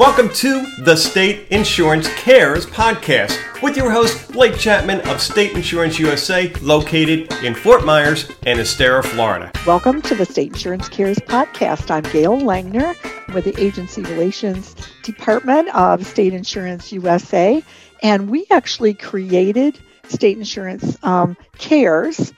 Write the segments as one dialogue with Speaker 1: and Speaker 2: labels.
Speaker 1: Welcome to the State Insurance Cares podcast with your host, Blake Chapman of State Insurance USA, located in Fort Myers and Estero, Florida.
Speaker 2: Welcome to the State Insurance Cares podcast. I'm Gail Langner with the Agency Relations Department of State Insurance USA, and we actually created State Insurance um, Cares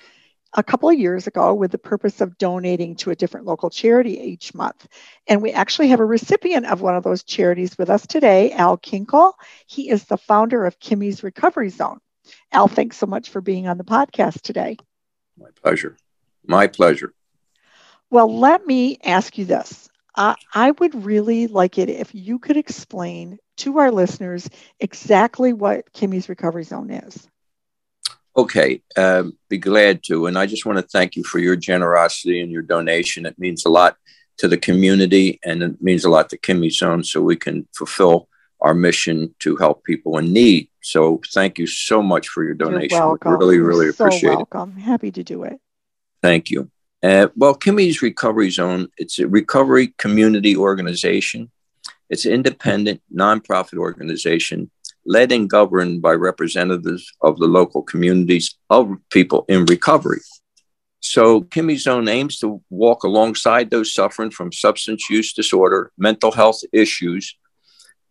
Speaker 2: a couple of years ago with the purpose of donating to a different local charity each month. And we actually have a recipient of one of those charities with us today, Al Kinkle. He is the founder of Kimmie's Recovery Zone. Al, thanks so much for being on the podcast today.
Speaker 3: My pleasure. My pleasure.
Speaker 2: Well, let me ask you this. Uh, I would really like it if you could explain to our listeners exactly what Kimmie's Recovery Zone is.
Speaker 3: Okay, um, be glad to. And I just want to thank you for your generosity and your donation. It means a lot to the community and it means a lot to Kimmie Zone so we can fulfill our mission to help people in need. So thank you so much for your donation.
Speaker 2: You're welcome.
Speaker 3: Really, really
Speaker 2: You're so
Speaker 3: appreciate
Speaker 2: welcome.
Speaker 3: it.
Speaker 2: Happy to do it.
Speaker 3: Thank you. Uh, well, Kimmie's Recovery Zone, it's a recovery community organization. It's an independent, nonprofit organization led and governed by representatives of the local communities of people in recovery. So, Kimmie Zone aims to walk alongside those suffering from substance use disorder, mental health issues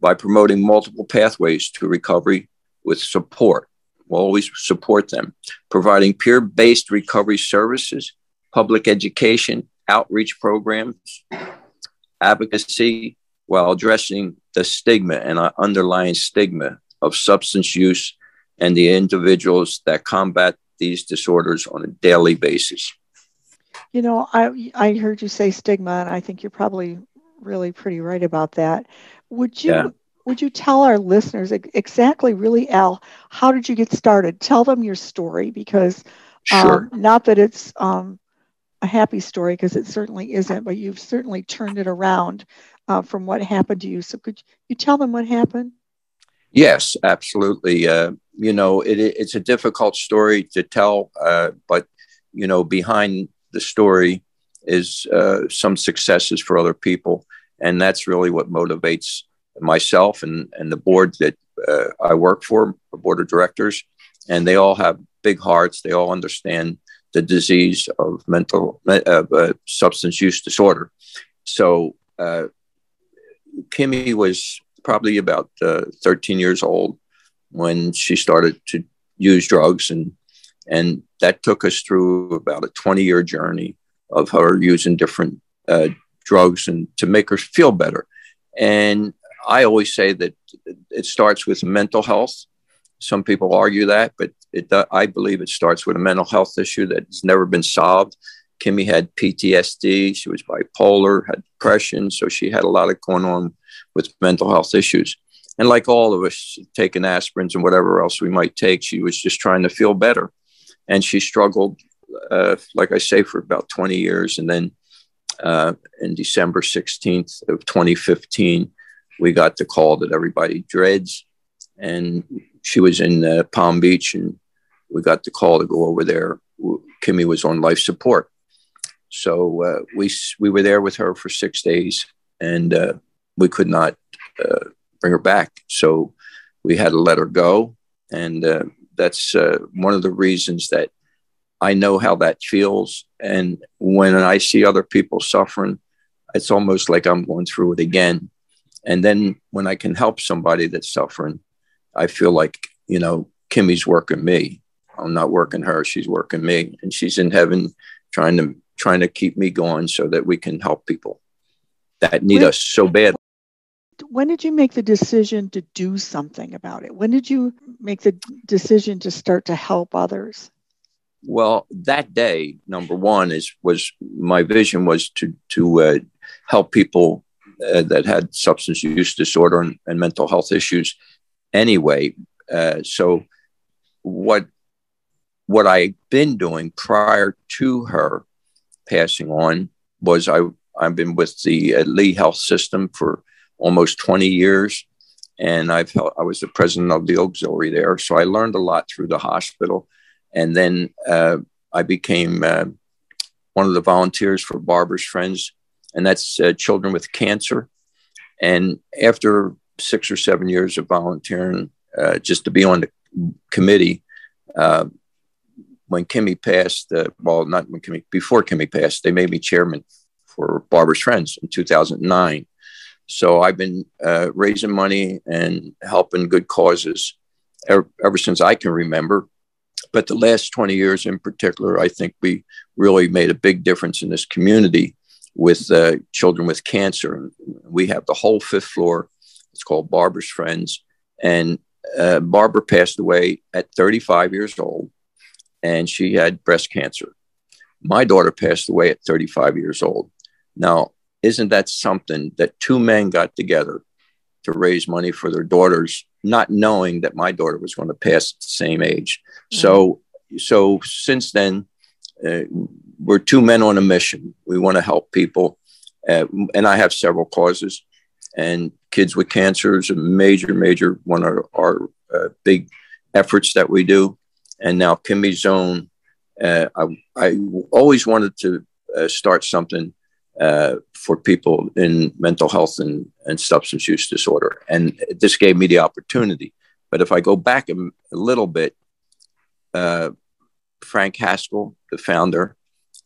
Speaker 3: by promoting multiple pathways to recovery with support. We'll always support them, providing peer based recovery services, public education, outreach programs, advocacy, while addressing the stigma and underlying stigma of substance use and the individuals that combat these disorders on a daily basis.
Speaker 2: You know, I I heard you say stigma, and I think you're probably really pretty right about that. Would you yeah. would you tell our listeners exactly, really, Al, how did you get started? Tell them your story because
Speaker 3: sure.
Speaker 2: um, not that it's um, a happy story because it certainly isn't, but you've certainly turned it around uh, from what happened to you. So could you tell them what happened?
Speaker 3: Yes, absolutely. Uh, you know, it, it's a difficult story to tell, uh, but you know, behind the story is uh, some successes for other people, and that's really what motivates myself and and the board that uh, I work for, the board of directors, and they all have big hearts. They all understand the disease of mental uh, substance use disorder. So uh, Kimmie was probably about uh, 13 years old when she started to use drugs. And and that took us through about a 20 year journey of her using different uh, drugs and to make her feel better. And i always say that it starts with mental health. Some people argue that but it, i believe it starts with a mental health issue that's never been solved kimmie had ptsd she was bipolar had depression so she had a lot of going on with mental health issues. And like all of us, taking aspirins and whatever else we might take, she was just trying to feel better. And she struggled, uh, like I say, for about 20 years. And then uh, in December 16th of 2015, we got the call that everybody dreads. And she was in uh, Palm Beach, and we got the call to go over there. Kimmie was on life support. So uh, we, we were there with her for six days. And uh, we could not uh, bring her back. So we had to let her go. And uh, that's uh, one of the reasons that I know how that feels. And when I see other people suffering, it's almost like I'm going through it again. And then when I can help somebody that's suffering, I feel like, you know, Kimmie's working me. I'm not working her, she's working me. And she's in heaven trying to trying to keep me going so that we can help people that need when, us so bad.
Speaker 2: When did you make the decision to do something about it? When did you make the decision to start to help others?
Speaker 3: Well, that day, number one is was my vision was to to uh, help people uh, that had substance use disorder and, and mental health issues. Anyway, uh, so what what I've been doing prior to her passing on was I I've been with the uh, Lee Health System for almost 20 years, and I've I was the president of the auxiliary there, so I learned a lot through the hospital, and then uh, I became uh, one of the volunteers for Barbara's Friends, and that's uh, children with cancer, And after six or seven years of volunteering, uh, just to be on the committee, uh, when Kimmie passed, uh, well, not when Kimmie, before Kimmie passed, they made me chairman for Barbara's Friends in 2009. So I've been uh, raising money and helping good causes ever, ever, since I can remember. But the last 20 years in particular, I think we really made a big difference in this community with uh, children with cancer. We have the whole fifth floor. It's called Barbara's Friends. And uh, Barbara passed away at 35 years old, and she had breast cancer. My daughter passed away at 35 years old. Now, isn't that something that two men got together to raise money for their daughters, not knowing that my daughter was going to pass at the same age? Mm-hmm. So, so since then, uh, we're two men on a mission. We want to help people, uh, and I have several causes. And kids with cancer is a major, major one of our uh, big efforts that we do. And now Kimmie Zone, uh, I, I always wanted to uh, start something uh, for people in mental health and, and substance use disorder. And this gave me the opportunity. But if I go back a, a little bit, uh, Frank Haskell, the founder,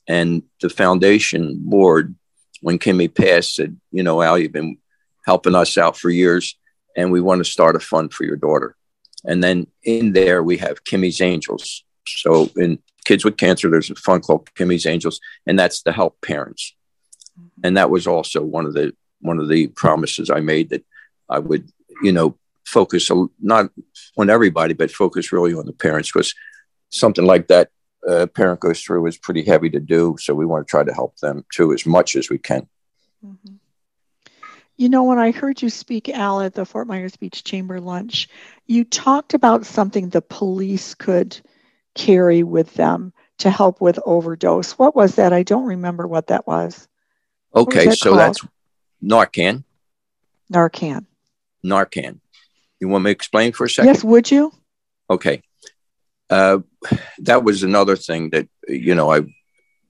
Speaker 3: and the foundation board, when Kimmie passed, said, You know, Al, you've been helping us out for years, and we want to start a fund for your daughter. And then in there, we have Kimmie's Angels. So in Kids with Cancer, there's a fund called Kimmie's Angels, and that's to help parents and that was also one of the one of the promises I made that I would, you know, focus not on everybody, but focus really on the parents because something like that a parent goes through is pretty heavy to do. So we want to try to help them too as much as we can.
Speaker 2: Mm-hmm. You know, when I heard you speak, Al, at the Fort Myers Beach Chamber lunch, you talked about something the police could carry with them to help with overdose. What was that? I don't remember what that was.
Speaker 3: Okay, that so called? that's Narcan.
Speaker 2: Narcan.
Speaker 3: Narcan. You want me to explain for a second?
Speaker 2: Yes, would you?
Speaker 3: Okay. Uh, that was another thing that, you know, I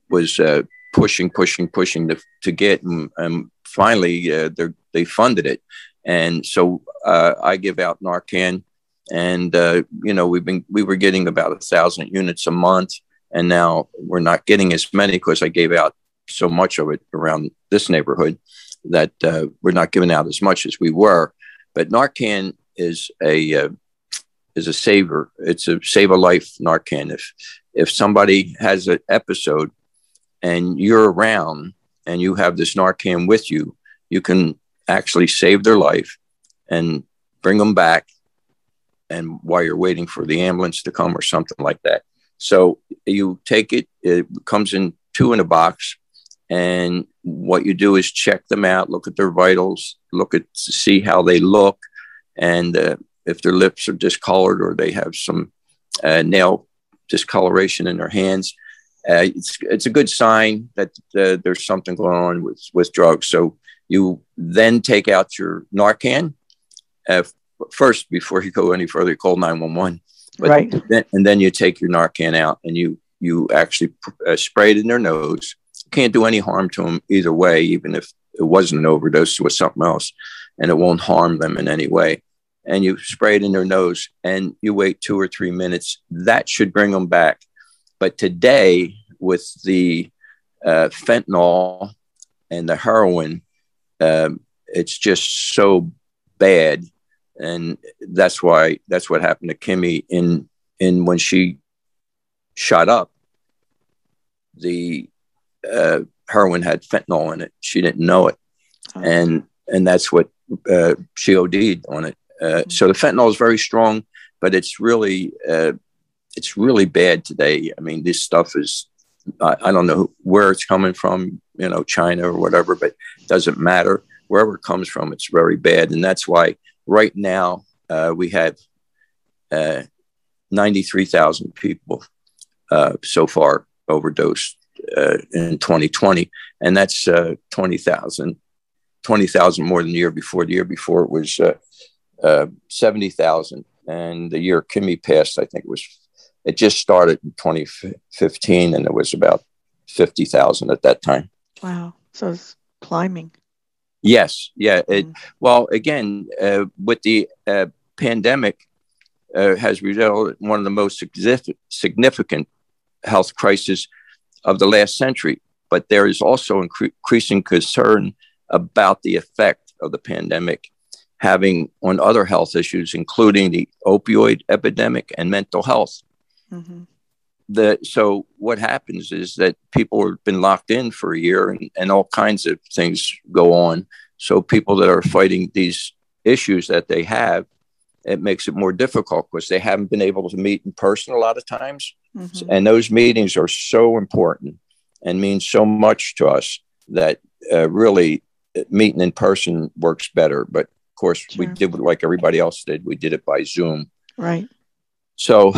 Speaker 3: was uh, pushing, pushing, pushing to, to get, and, and finally uh, they funded it. And so uh, I give out Narcan, and uh, you know we've been we were getting about a thousand units a month, and now we're not getting as many because I gave out so much of it around this neighborhood that uh, we're not giving out as much as we were. But Narcan is a uh, is a saver. It's a save a life Narcan. If if somebody has an episode and you're around and you have this Narcan with you, you can actually save their life and bring them back. And while you're waiting for the ambulance to come or something like that. So you take it, it comes in two in a box and what you do is check them out, look at their vitals, look at see how they look, and uh, if their lips are discolored or they have some uh, nail discoloration in their hands, uh, it's it's a good sign that uh, there's something going on with with drugs. So you then take out your Narcan uh, first before you go any further. You call nine one one,
Speaker 2: right?
Speaker 3: Then, and then you take your Narcan out and you you actually uh, spray it in their nose can't do any harm to them either way, even if it wasn't an overdose, it was something else, and it won't harm them in any way. And you spray it in their nose and you wait two or three minutes. That should bring them back. But today, with the uh, fentanyl and the heroin, um, it's just so bad, and that's why that's what happened to Kimmie in in when she shot up. The uh, heroin had fentanyl in it. She didn't know it, oh. and and that's what uh, she OD'd on it. Uh, mm-hmm. So the fentanyl is very strong, but it's really uh, it's really bad today. I mean, this stuff is I, I, don't know where it's coming from, you know, China or whatever, but it doesn't matter. Wherever it comes from, it's very bad, and that's why right now uh, we have uh, ninety three thousand people so far overdosed uh, in 2020, and that's uh, 20,000, 20,000 more than the year before. The year before it was uh, uh 70,000, and the year Kimmie passed, I think it was, it just started in 2015, and it was about 50,000 at that time.
Speaker 2: Wow, so it's climbing.
Speaker 3: Yes, yeah. It, mm-hmm. Well, again, uh, with the uh, pandemic, uh, has resulted in one of the most significant health crises of the last century. But there is also incre- increasing concern about the effect of the pandemic having on other health issues, including the opioid epidemic and mental health. Mm-hmm. The, so what happens is that people have been locked in for a year and, and all kinds of things go on. So people that are fighting these issues that they have, it makes it more difficult because they haven't been able to meet in person a lot of times. Mm-hmm. And those meetings are so important and mean so much to us that uh, really uh, meeting in person works better. But of course, sure. we did like everybody else did. We did it by Zoom.
Speaker 2: Right.
Speaker 3: So,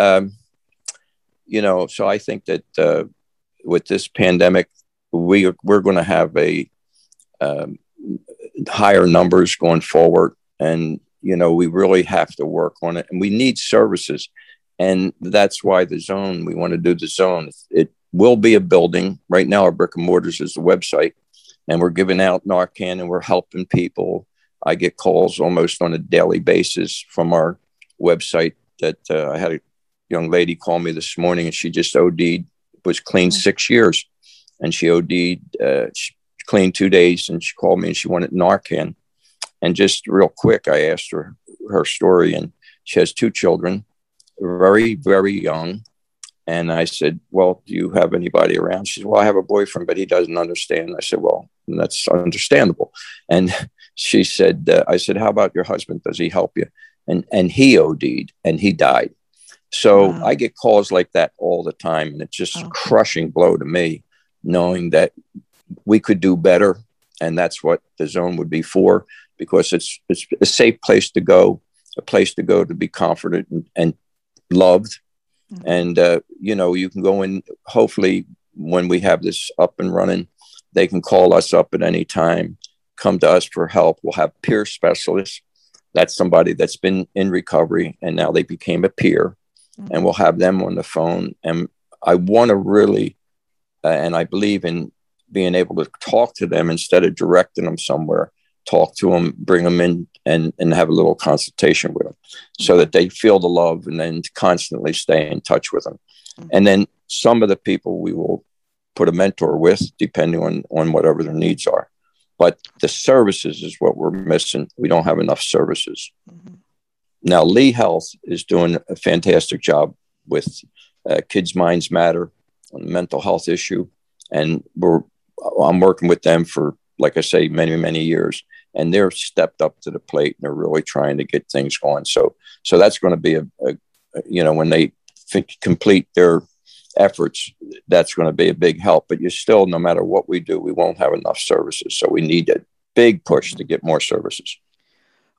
Speaker 3: um, you know, so I think that uh, with this pandemic, we we're going to have a um, higher numbers going forward, and you know, we really have to work on it, and we need services, and that's why the zone. We want to do the zone. It will be a building. Right now, our brick and mortars is the website, and we're giving out Narcan, and we're helping people I get calls almost on a daily basis from our website that uh, I had a young lady called me this morning and she just OD'd, was clean mm-hmm. six years. And she OD'd, uh, she clean two days and she called me and she wanted Narcan. And just real quick, I asked her her story and she has two children, very, very young. And I said, Well, do you have anybody around? She said, Well, I have a boyfriend, but he doesn't understand. I said, Well, that's understandable. And she said, uh, I said, how about your husband? Does he help you? And, and he OD'd and he died. So wow. I get calls like that all the time. And it's just oh. a crushing blow to me, knowing that we could do better. And that's what the zone would be for, because it's, it's a safe place to go, a place to go to be comforted and, and loved. Mm-hmm. And, uh, you know, you can go in, hopefully, when we have this up and running, they can call us up at any time come to us for help. We'll have peer specialists. That's somebody that's been in recovery and now they became a peer, mm-hmm. and we'll have them on the phone. And I want to really, uh, and I believe in being able to talk to them instead of directing them somewhere. Talk to them, bring them in, and and have a little consultation with them, mm-hmm. so that they feel the love, and then constantly stay in touch with them. Mm-hmm. And then some of the people we will put a mentor with, depending on on whatever their needs are but the services is what we're missing. We don't have enough services. Mm-hmm. Now, Lee Health is doing a fantastic job with uh, Kids Minds Matter on the mental health issue, and we're I'm working with them for, like I say, many many years, and they're stepped up to the plate and they're really trying to get things going. So, so that's going to be a, a, you know, when they think, complete their efforts, that's going to be a big help. But you still, no matter what we do, we won't have enough services. So we need a big push to get more services.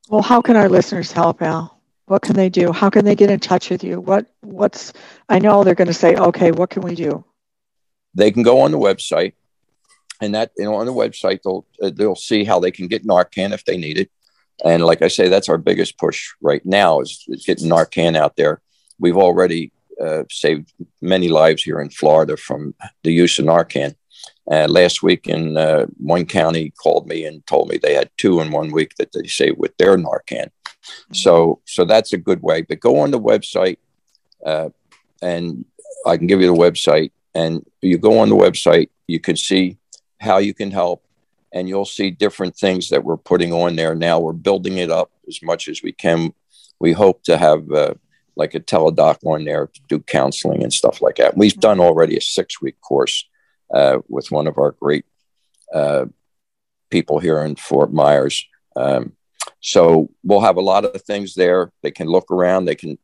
Speaker 2: Well, how can our listeners help, Al? What can they do? How can they get in touch with you? What what's I know they're going to say, okay, what can we do?
Speaker 3: They can go on the website, and that you know on the website they'll uh, they'll see how they can get Narcan if they need it. And like I say, that's our biggest push right now is, is getting Narcan out there. We've already uh, saved many lives here in Florida from the use of Narcan. Uh, last week in uh, one county called me and told me they had two in one week that they saved with their Narcan. So, so that's a good way. But go on the website, uh, and I can give you the website. And you go on the website, you can see how you can help, and you'll see different things that we're putting on there. Now we're building it up as much as we can. We hope to have uh, like a teledoc on there to do counseling and stuff like that. We've done already a six week course uh, with one of our great uh, people here in Fort Myers. Um, so we'll have a lot of things there. They can look around, they can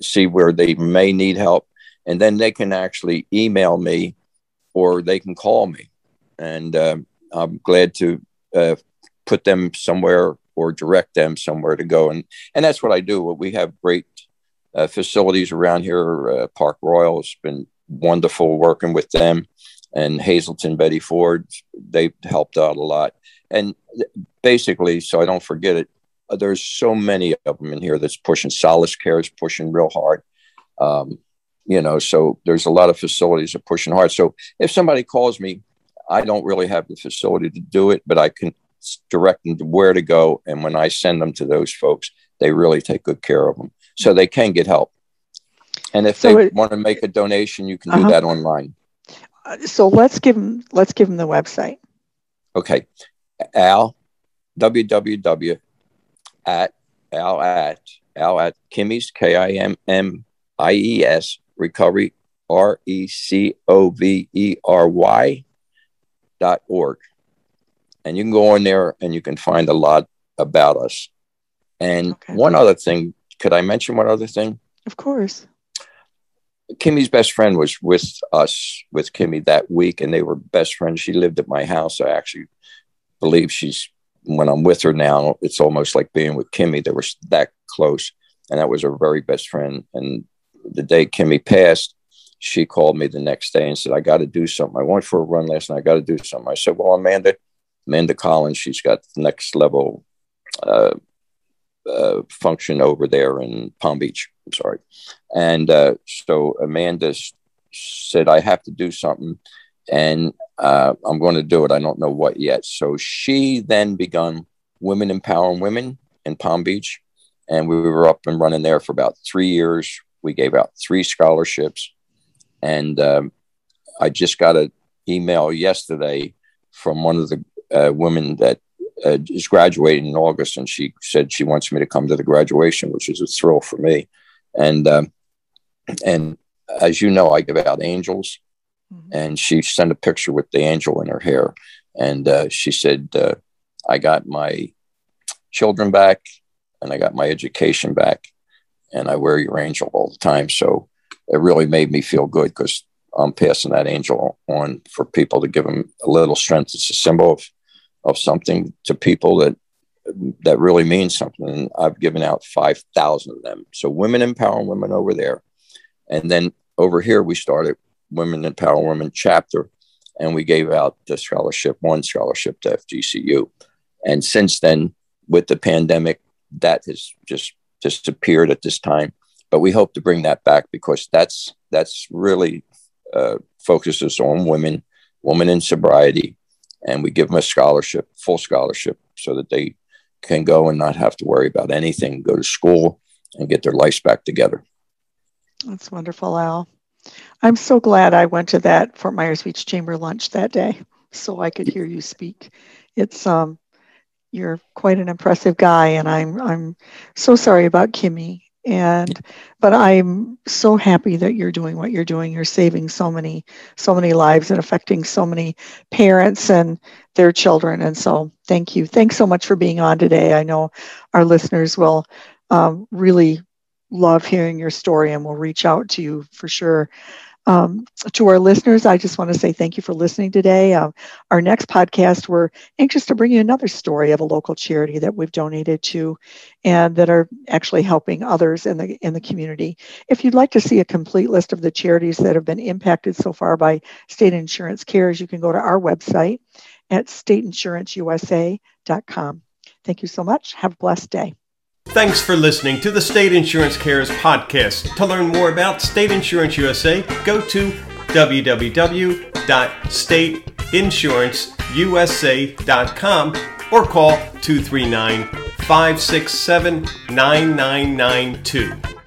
Speaker 3: see where they may need help, and then they can actually email me or they can call me. And uh, I'm glad to uh, put them somewhere or direct them somewhere to go. And, and that's what I do. We have great uh, facilities around here. Uh, Park Royal has been wonderful working with them, and Hazelden Betty Ford. they've helped out a lot. And basically, so I don't forget it, uh, there's so many of them in here that's pushing. Solace Care is pushing real hard. Um, you know, so there's a lot of facilities that are pushing hard. So if somebody calls me, I don't really have the facility to do it, but I can direct them to where to go. And when I send them to those folks, they really take good care of them. So they can get help. And if so they it, want to make a donation, you can uh-huh. do that online.
Speaker 2: Uh, so let's give them let's give them the website.
Speaker 3: Okay, Al www at Al at Al at Kimmie's K I M M I E S recovery R E C O V E R Y dot org. And you can go on there and you can find a lot about us. And okay. one other thing, could I mention one other thing?
Speaker 2: Of course.
Speaker 3: Kimmie's best friend was with us with Kimmie that week, and they were best friends. She lived at my house. I actually believe she's when I'm with her now, it's almost like being with Kimmie. They were that close, and that was her very best friend. And the day Kimmie passed, she called me the next day and said, "I got to do something. I went for a run last night. I got to do something." I said, "Well, Amanda, Amanda Collins, she's got next level uh, uh, function over there in Palm Beach. I'm sorry. And uh, so Amanda said, I have to do something and uh, I'm going to do it. I don't know what yet. So she then begun Women Empowering Women in Palm Beach. And we were up and running there for about three years. We gave out three scholarships. And um, I just got an email yesterday from one of the uh, women that uh, is graduating in August, and she said she wants me to come to the graduation, which is a thrill for me. And um, and as you know, I give out angels, mm-hmm. and she sent a picture with the angel in her hair, and uh, she said, uh, "I got my children back, and I got my education back, and I wear your angel all the time." So it really made me feel good because I'm passing that angel on for people to give them a little strength. It's a symbol of of something to people that that really means something. And I've given out 5,000 of them. So women empowering women over there. And then over here, we started Women Empower Women chapter, and we gave out the scholarship, one scholarship to FGCU. And since then, with the pandemic, that has just disappeared at this time. But we hope to bring that back because that's that's really uh, focuses on women, women in sobriety, and we give them a scholarship, full scholarship, so that they can go and not have to worry about anything, go to school and get their lives back together.
Speaker 2: That's wonderful, Al. I'm so glad I went to that Fort Myers Beach Chamber lunch that day so I could hear you speak. It's um you're quite an impressive guy and I'm I'm so sorry about Kimmie and but i'm so happy that you're doing what you're doing. You're saving so many so many lives and affecting so many parents and their children and so thank you. Thanks so much for being on today. I know our listeners will um, really love hearing your story and we'll reach out to you for sure um, to our listeners, I just want to say thank you for listening today. Uh, our next podcast, we're anxious to bring you another story of a local charity that we've donated to, and that are actually helping others in the in the community. If you'd like to see a complete list of the charities that have been impacted so far by state insurance cares, you can go to our website at stateinsuranceusa.com. Thank you so much. Have a blessed day.
Speaker 1: Thanks for listening to the State Insurance Cares podcast. To learn more about State Insurance USA, go to www.stateinsuranceusa.com or call 239 567 9992.